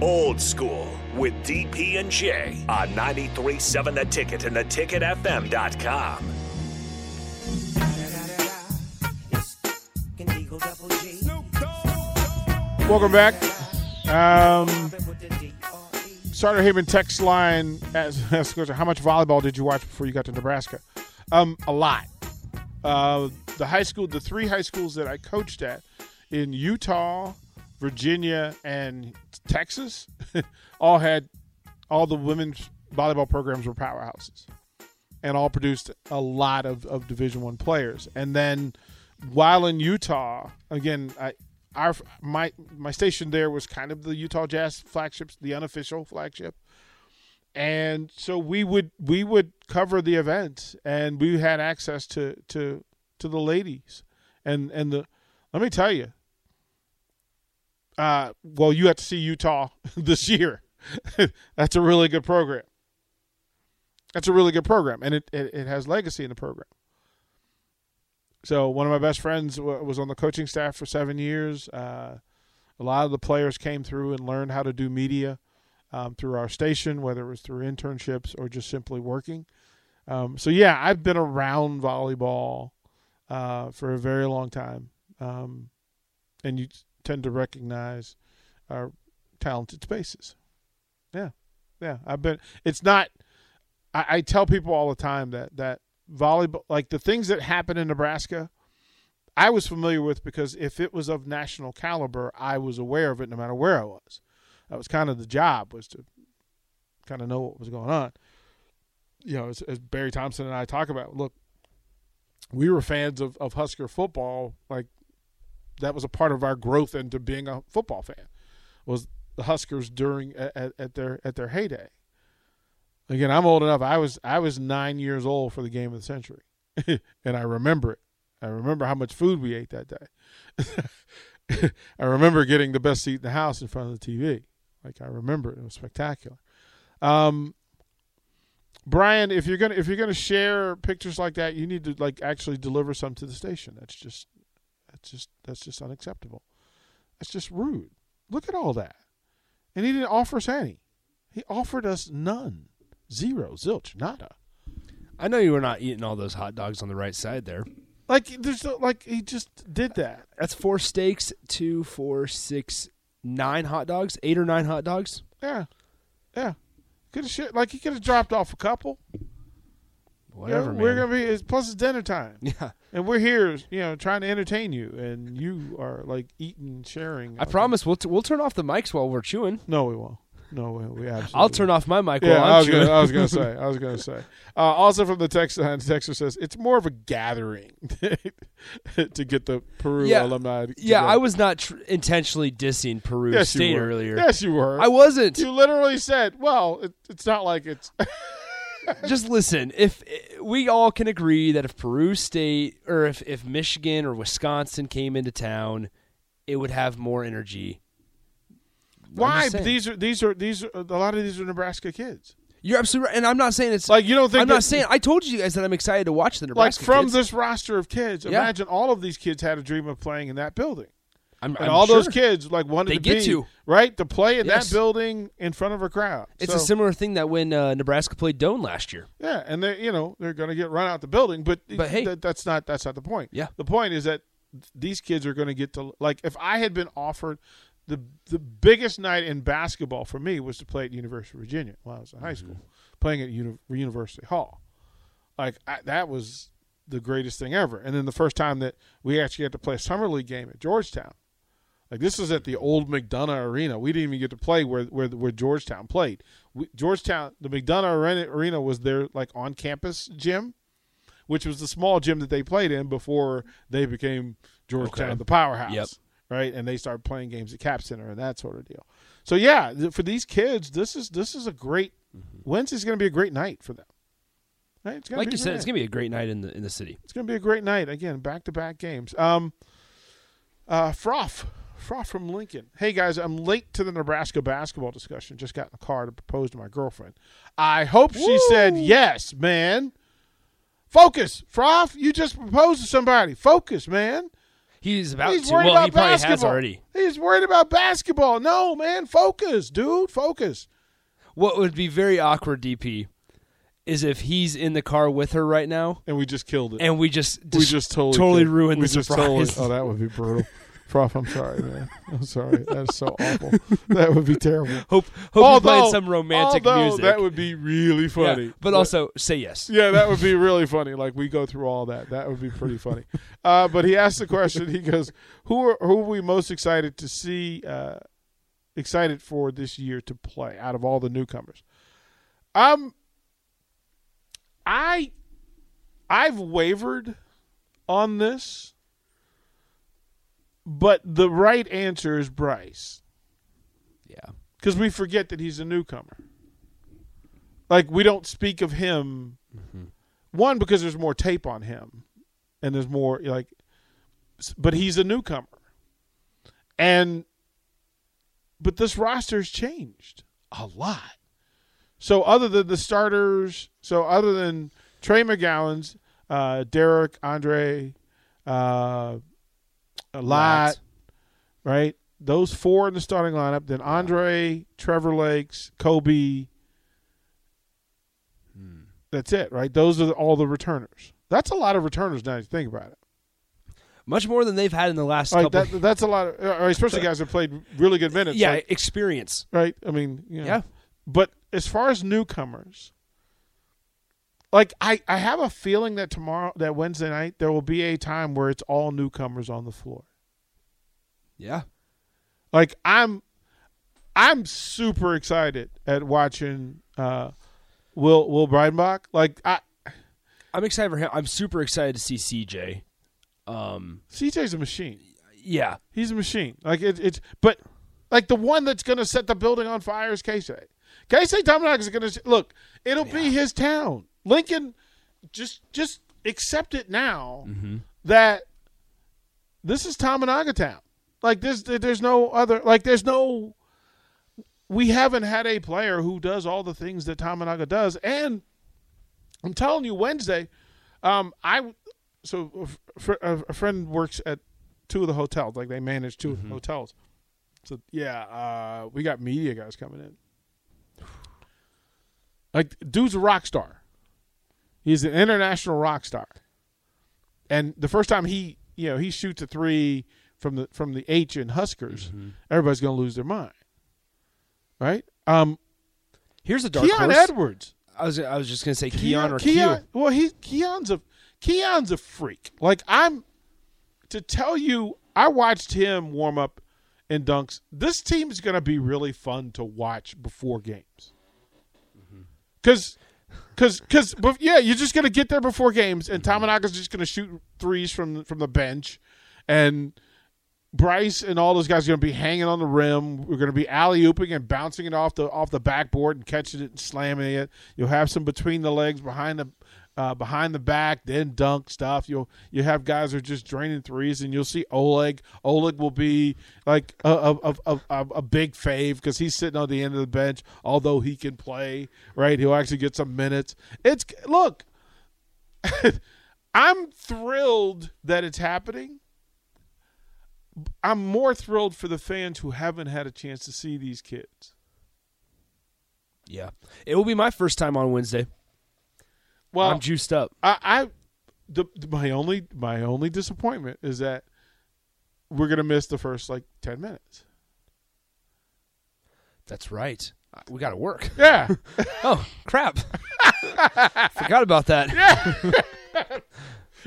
Old School with DP and J on 93.7 The Ticket and theticketfm.com. Welcome back. Um, Starter Haven text line as, as how much volleyball did you watch before you got to Nebraska? Um, a lot. Uh, the high school, the three high schools that I coached at in Utah, Virginia, and Texas, all had all the women's volleyball programs were powerhouses, and all produced a lot of, of Division One players. And then while in Utah, again, I our my my station there was kind of the Utah Jazz flagship, the unofficial flagship, and so we would we would cover the event, and we had access to to to the ladies, and and the let me tell you, uh, well, you have to see Utah this year. That's a really good program. That's a really good program, and it, it, it has legacy in the program. So one of my best friends w- was on the coaching staff for seven years. Uh, a lot of the players came through and learned how to do media um, through our station, whether it was through internships or just simply working. Um, so yeah, I've been around volleyball uh, for a very long time, um, and you tend to recognize our talented spaces. Yeah, yeah. I've been. It's not. I, I tell people all the time that that volleyball, like the things that happen in Nebraska, I was familiar with because if it was of national caliber, I was aware of it no matter where I was. That was kind of the job was to kind of know what was going on. You know, as, as Barry Thompson and I talk about, look, we were fans of, of Husker football. Like that was a part of our growth into being a football fan was the Huskers during at, at their at their heyday. Again, I'm old enough. I was I was nine years old for the game of the century, and I remember it. I remember how much food we ate that day. I remember getting the best seat in the house in front of the TV. Like I remember it. It was spectacular. Um, Brian, if you're gonna if you're gonna share pictures like that, you need to like actually deliver some to the station. That's just that's just that's just unacceptable. That's just rude. Look at all that. And he didn't offer us any. He offered us none. Zero, zilch, nada. I know you were not eating all those hot dogs on the right side there. Like there's no, like he just did that. That's four steaks, two, four, six, nine hot dogs, eight or nine hot dogs. Yeah, yeah. Could have shit. Like he could have dropped off a couple. Whatever, We're man. gonna be it's, plus it's dinner time, Yeah, and we're here, you know, trying to entertain you, and you are like eating, sharing. I promise we'll t- we'll turn off the mics while we're chewing. No, we won't. No, we, we absolutely. I'll turn off my mic Yeah, while I I'm was, chewing. gonna, I was gonna say. I was gonna say. Uh, also from the text line, the texter says it's more of a gathering to get the Peru Yeah. alumni. yeah, together. I was not tr- intentionally dissing Peru Yes, State earlier. Yes, you were. I wasn't. You literally said, "Well, it, it's not like it's." Just listen. If we all can agree that if Peru State or if if Michigan or Wisconsin came into town, it would have more energy. Why? These are these are these are a lot of these are Nebraska kids. You're absolutely right, and I'm not saying it's Like you don't think I'm not saying. I told you guys that I'm excited to watch the Nebraska. Kids. Like from kids. this roster of kids. Yeah. Imagine all of these kids had a dream of playing in that building, I'm, and I'm all those kids like wanted They to get be to. right to play in Yes. that building in front of a crowd. It's So- a similar thing that when uh, Nebraska played Doane last year. Yeah, and they you know they're going to get run out the building, but But hey. that, that's not that's not the point. Yeah. the point is that these kids are going to get to like if I had been offered the the biggest night in basketball for me was to play at University of Virginia while I was in high Mm-hmm. school, playing at Uni- University Hall. Like I, that was the greatest thing ever. And then the first time that we actually had to play a summer league game at Georgetown. Like this was at the old McDonough Arena. We didn't even get to play where where where Georgetown played. We, Georgetown, the McDonough Arena, Arena was their like on campus gym, which was the small gym that they played in before they became Georgetown, Okay. the powerhouse. Yep. Right, and they started playing games at Cap Center and that sort of deal. So yeah, th- for these kids, this is this is a great Wednesday's going to be a great night for them. Right? Like be you said, great it's gonna be a great night in the in the city. It's going to be a great night again, back to back games. Um, uh, Froth, Froth from Lincoln. Hey guys, I'm late to the Nebraska basketball discussion. Just got in the car to propose to my girlfriend. I hope she said yes, man. Focus, Froth. You just proposed to somebody. Focus, man. He's about He's to. worried Well, about he probably basketball. has already. He's worried about basketball. No, man, focus, dude, focus. What would be very awkward, DP, is if he's in the car with her right now, And we just killed it. and we just, we just totally totally ruined we the surprise. Totally, oh, that would be brutal. Prof, I'm sorry, man. I'm sorry. That's so awful. That would be terrible. hope hope you although, played some romantic music. that would be really Yeah, funny. but also say yes. Yeah, that would be really funny. Like we go through all that. That would be pretty funny. Uh, but he asked the question. He goes, "Who are who are we most excited to see? Uh, excited for this year to play out of all the newcomers?" Um, I, I've wavered on this, but the right answer is Bryce Yeah. because we forget that he's a newcomer. Like we don't speak of him. One because there's more tape on him, and there's more like, but he's a newcomer, and but this roster's changed a lot. So other than the starters, so other than Trey McGowens, uh, Derek, Andre, uh, a lot, Lat. right? Those four in the starting lineup. Then Andre, Trevor Lakes, Kobe. That's it, right? Those are all the returners. That's a lot of returners now. You think about it. Much more than they've had in the last Like couple. that, that's a lot of, uh, especially guys that played really good minutes. yeah, like, experience. right. I mean, you know. Yeah. But as far as newcomers, like I, I have a feeling that tomorrow, that Wednesday night, there will be a time where it's all newcomers on the floor. Yeah. Like I'm, I'm super excited at watching uh, Will Will Breidenbach. Like I, I'm excited for him. I'm super excited to see CJ. Um, CJ's a machine. yeah. He's a machine. Like it, it's, but like the one that's going to set the building on fire is Keisei. Keisei Tominaga is going to look. It'll be his town. Lincoln, just just accept it now that this is Tominaga town. Like this, there's no other. Like there's no. We haven't had a player who does all the things that Tominaga does, and I'm telling you, Wednesday, um, I so a, fr- a friend works at two of the hotels. Like they manage 2 of the hotels. So yeah, uh, we got media guys coming in. Like dude's a rock star. He's an international rock star. And the first time he, you know, he shoots a three from the from the H in Huskers, everybody's going to lose their mind. Right? Um Here's a dark Keon horse. Edwards. I was I was just gonna say Keon or Keon, Q. Well, he Keon's a Keon's a freak. Like I'm to tell you, I watched him warm up in dunks. This team is going to be really fun to watch before games. Because, because, because, yeah, you're just to get there before games, and Tominaga's just to shoot threes from from the bench, and Bryce and all those guys are to be hanging on the rim. We're to be alley ooping and bouncing it off the off the backboard and catching it and slamming it. You'll have some between the legs, behind the uh, behind the back, then dunk stuff. You'll you have guys are just draining threes, and you'll see Oleg. Oleg will be like a a, a, a, a big fave because he's sitting on the end of the bench. Although he can play, right? He'll actually get some minutes. It's look. I'm thrilled that it's happening. I'm more thrilled for the fans who haven't had a chance to see these kids. Yeah, it will be my first time on Wednesday. Well, I'm juiced up. I, I the, my only my only disappointment is that we're gonna miss the first like ten minutes. That's right. We got to work. Yeah, Oh crap! Forgot about that. Yeah.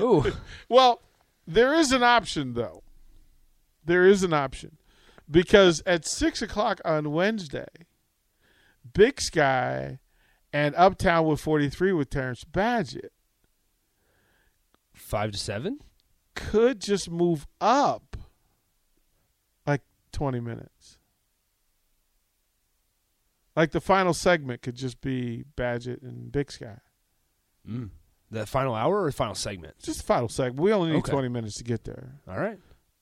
Ooh, well, there is an option though. There is an option because at six o'clock on Wednesday, Big Sky and Uptown with forty three with Terrence Badgett five to seven. could just move up like 20 minutes. Like the final segment could just be Badgett and Big Sky. Mm. The final hour or final segment? Just the final segment. We only need Okay. 20 minutes to get there. All right.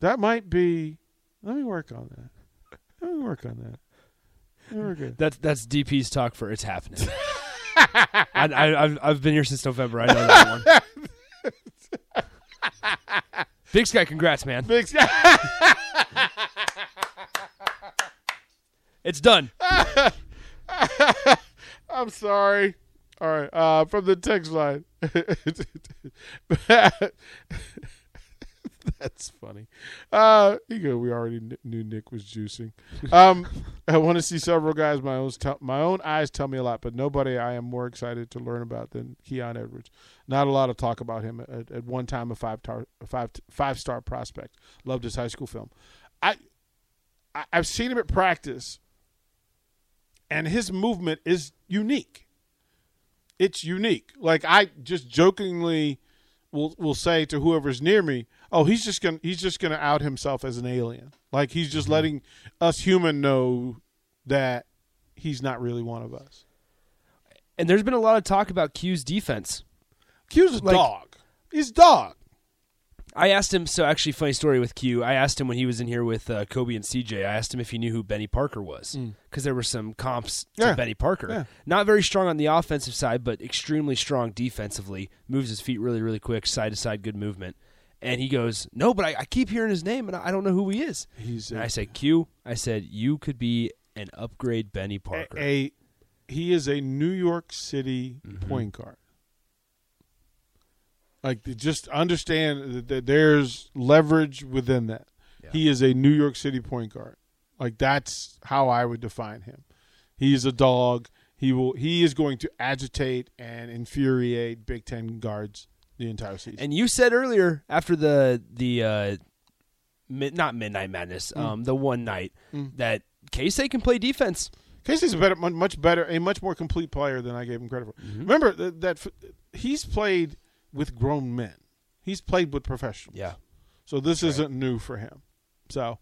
That might be. Let me work on that. Let me work on that. We're good. That's that's DP's talk for it's happening. I, I, I've I've been here since November. I know that one. Big Sky, congrats, man. Big It's done. I'm sorry. All right. Uh, from the text line. That's funny. Uh, you go. We already knew Nick was juicing. Um, I want to see several guys. My own tell, my own eyes tell me a lot, but nobody I am more excited to learn about than Keon Edwards. Not a lot of talk about him. At, at one time, a five tar, five five star prospect. Loved his high school film. I, I I've seen him at practice, and his movement is unique. It's unique. Like I just jokingly will will say to whoever's near me, "Oh, he's just gonna he's just gonna out himself as an alien. Like he's just mm-hmm. letting us human know that he's not really one of us." And there's been a lot of talk about Q's defense. Q's a Like- dog. He's dog. I asked him. So actually, funny story with Q. I asked him when he was in here with uh, Kobe and CJ. I asked him if he knew who Benny Parker was because there were some comps to Mm. Yeah. Benny Parker. Yeah. Not very strong on the offensive side, but extremely strong defensively. Moves his feet really, really quick, side to side, good movement. And he goes, "No, but I, I keep hearing his name, and I I don't know who he is." He's And a, I said, "Q." I said, "You could be an upgrade Benny Parker." a he is a New York City Mm-hmm. point guard. Like just understand that- that there's leverage within that. Yeah. He is a New York City point guard. Like that's how I would define him. He is a dog. He will. He is going to agitate and infuriate Big Ten guards the entire season. And you said earlier after the the uh, mid, not midnight madness, Mm. um, the one night that K State can play defense. Keisei's a better, much better, a much more complete player than I gave him credit for. Mm-hmm. Remember that, that f- he's played with grown men. He's played with professionals. Yeah. So this isn't new for him. So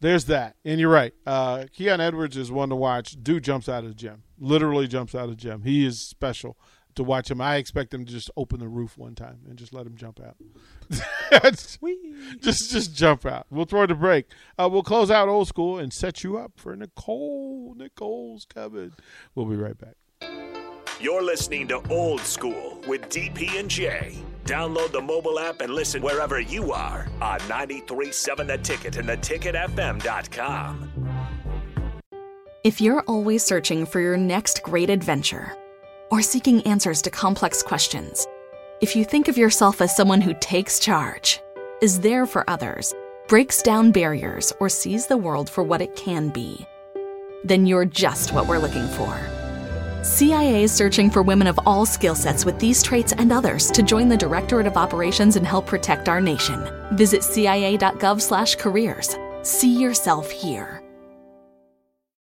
there's that. And you're right. Uh, Keon Edwards is one to watch. Dude jumps out of the gym. Literally jumps out of the gym. He is special to watch him. I expect him to just open the roof one time and just let him jump out. Sweet. Just just jump out. We'll throw a break. Uh, we'll close out old school and set you up for Nicole. Nicole's coming. We'll be right back. You're listening to Old School with DP and J. Download the mobile app and listen wherever you are on 937 The Ticket and theticketfm.com. If you're always searching for your next great adventure or seeking answers to complex questions, if you think of yourself as someone who takes charge, is there for others, breaks down barriers, or sees the world for what it can be, then you're just what we're looking for. CIA is searching for women of all skill sets with these traits and others to join the Directorate of Operations and help protect our nation. Visit cia.gov/careers. See yourself here.